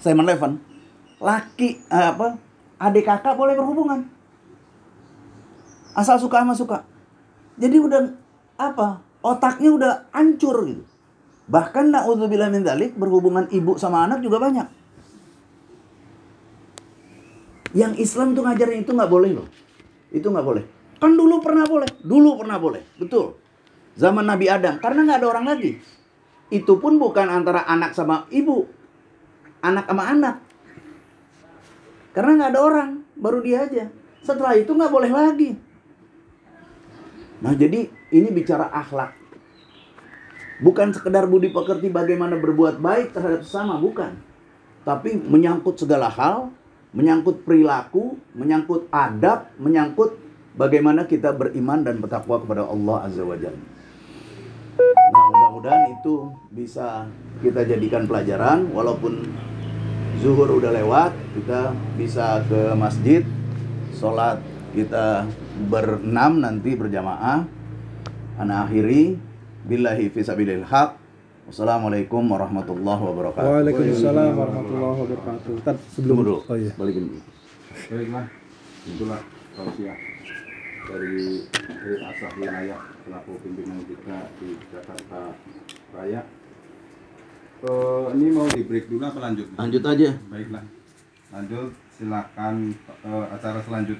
Simon Leven laki eh, apa adik kakak boleh berhubungan. Asal suka sama suka. Jadi udah apa otaknya udah hancur gitu. Bahkan naudzubillah min dzalik berhubungan ibu sama anak juga banyak. Yang Islam tuh ngajarin itu nggak boleh loh. Itu nggak boleh. Kan dulu pernah boleh. Dulu pernah boleh. Betul. Zaman Nabi Adam. Karena nggak ada orang lagi. Itu pun bukan antara anak sama ibu anak sama anak. Karena nggak ada orang baru dia aja. Setelah itu nggak boleh lagi. Nah jadi ini bicara akhlak. Bukan sekedar budi pekerti bagaimana berbuat baik terhadap sesama bukan. Tapi menyangkut segala hal menyangkut perilaku menyangkut adab menyangkut bagaimana kita beriman dan bertakwa kepada Allah azza wajalla Nah, mudah-mudahan itu bisa kita jadikan pelajaran walaupun zuhur udah lewat, kita bisa ke masjid sholat kita berenam nanti berjamaah. Ana akhiri billahi fisabilil haq. Wassalamualaikum warahmatullahi wabarakatuh. Waalaikumsalam warahmatullahi wabarakatuh. Tad sebelum dulu. Oh iya. Balikin dulu. Baiklah, itulah tausiah dari dari asal wilayah selaku pimpinan kita di Jakarta Raya. Eh, ini mau di break dulu apa lanjut? Lanjut aja. Baiklah, lanjut silakan eh, acara selanjutnya.